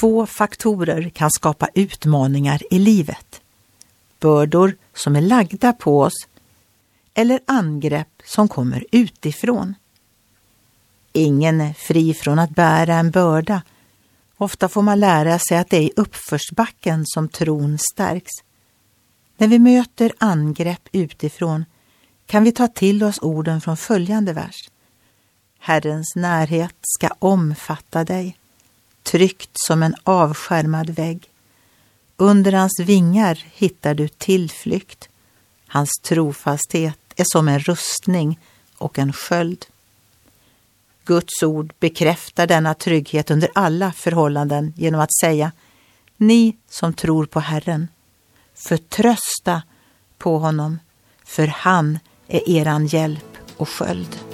Två faktorer kan skapa utmaningar i livet. Bördor som är lagda på oss eller angrepp som kommer utifrån. Ingen är fri från att bära en börda. Ofta får man lära sig att det är i uppförsbacken som tron stärks. När vi möter angrepp utifrån kan vi ta till oss orden från följande vers. Herrens närhet ska omfatta dig, tryggt som en avskärmad vägg. Under hans vingar hittar du tillflykt. Hans trofasthet är som en rustning och en sköld. Guds ord bekräftar denna trygghet under alla förhållanden genom att säga Ni som tror på Herren, förtrösta på honom, för han är eran hjälp och sköld.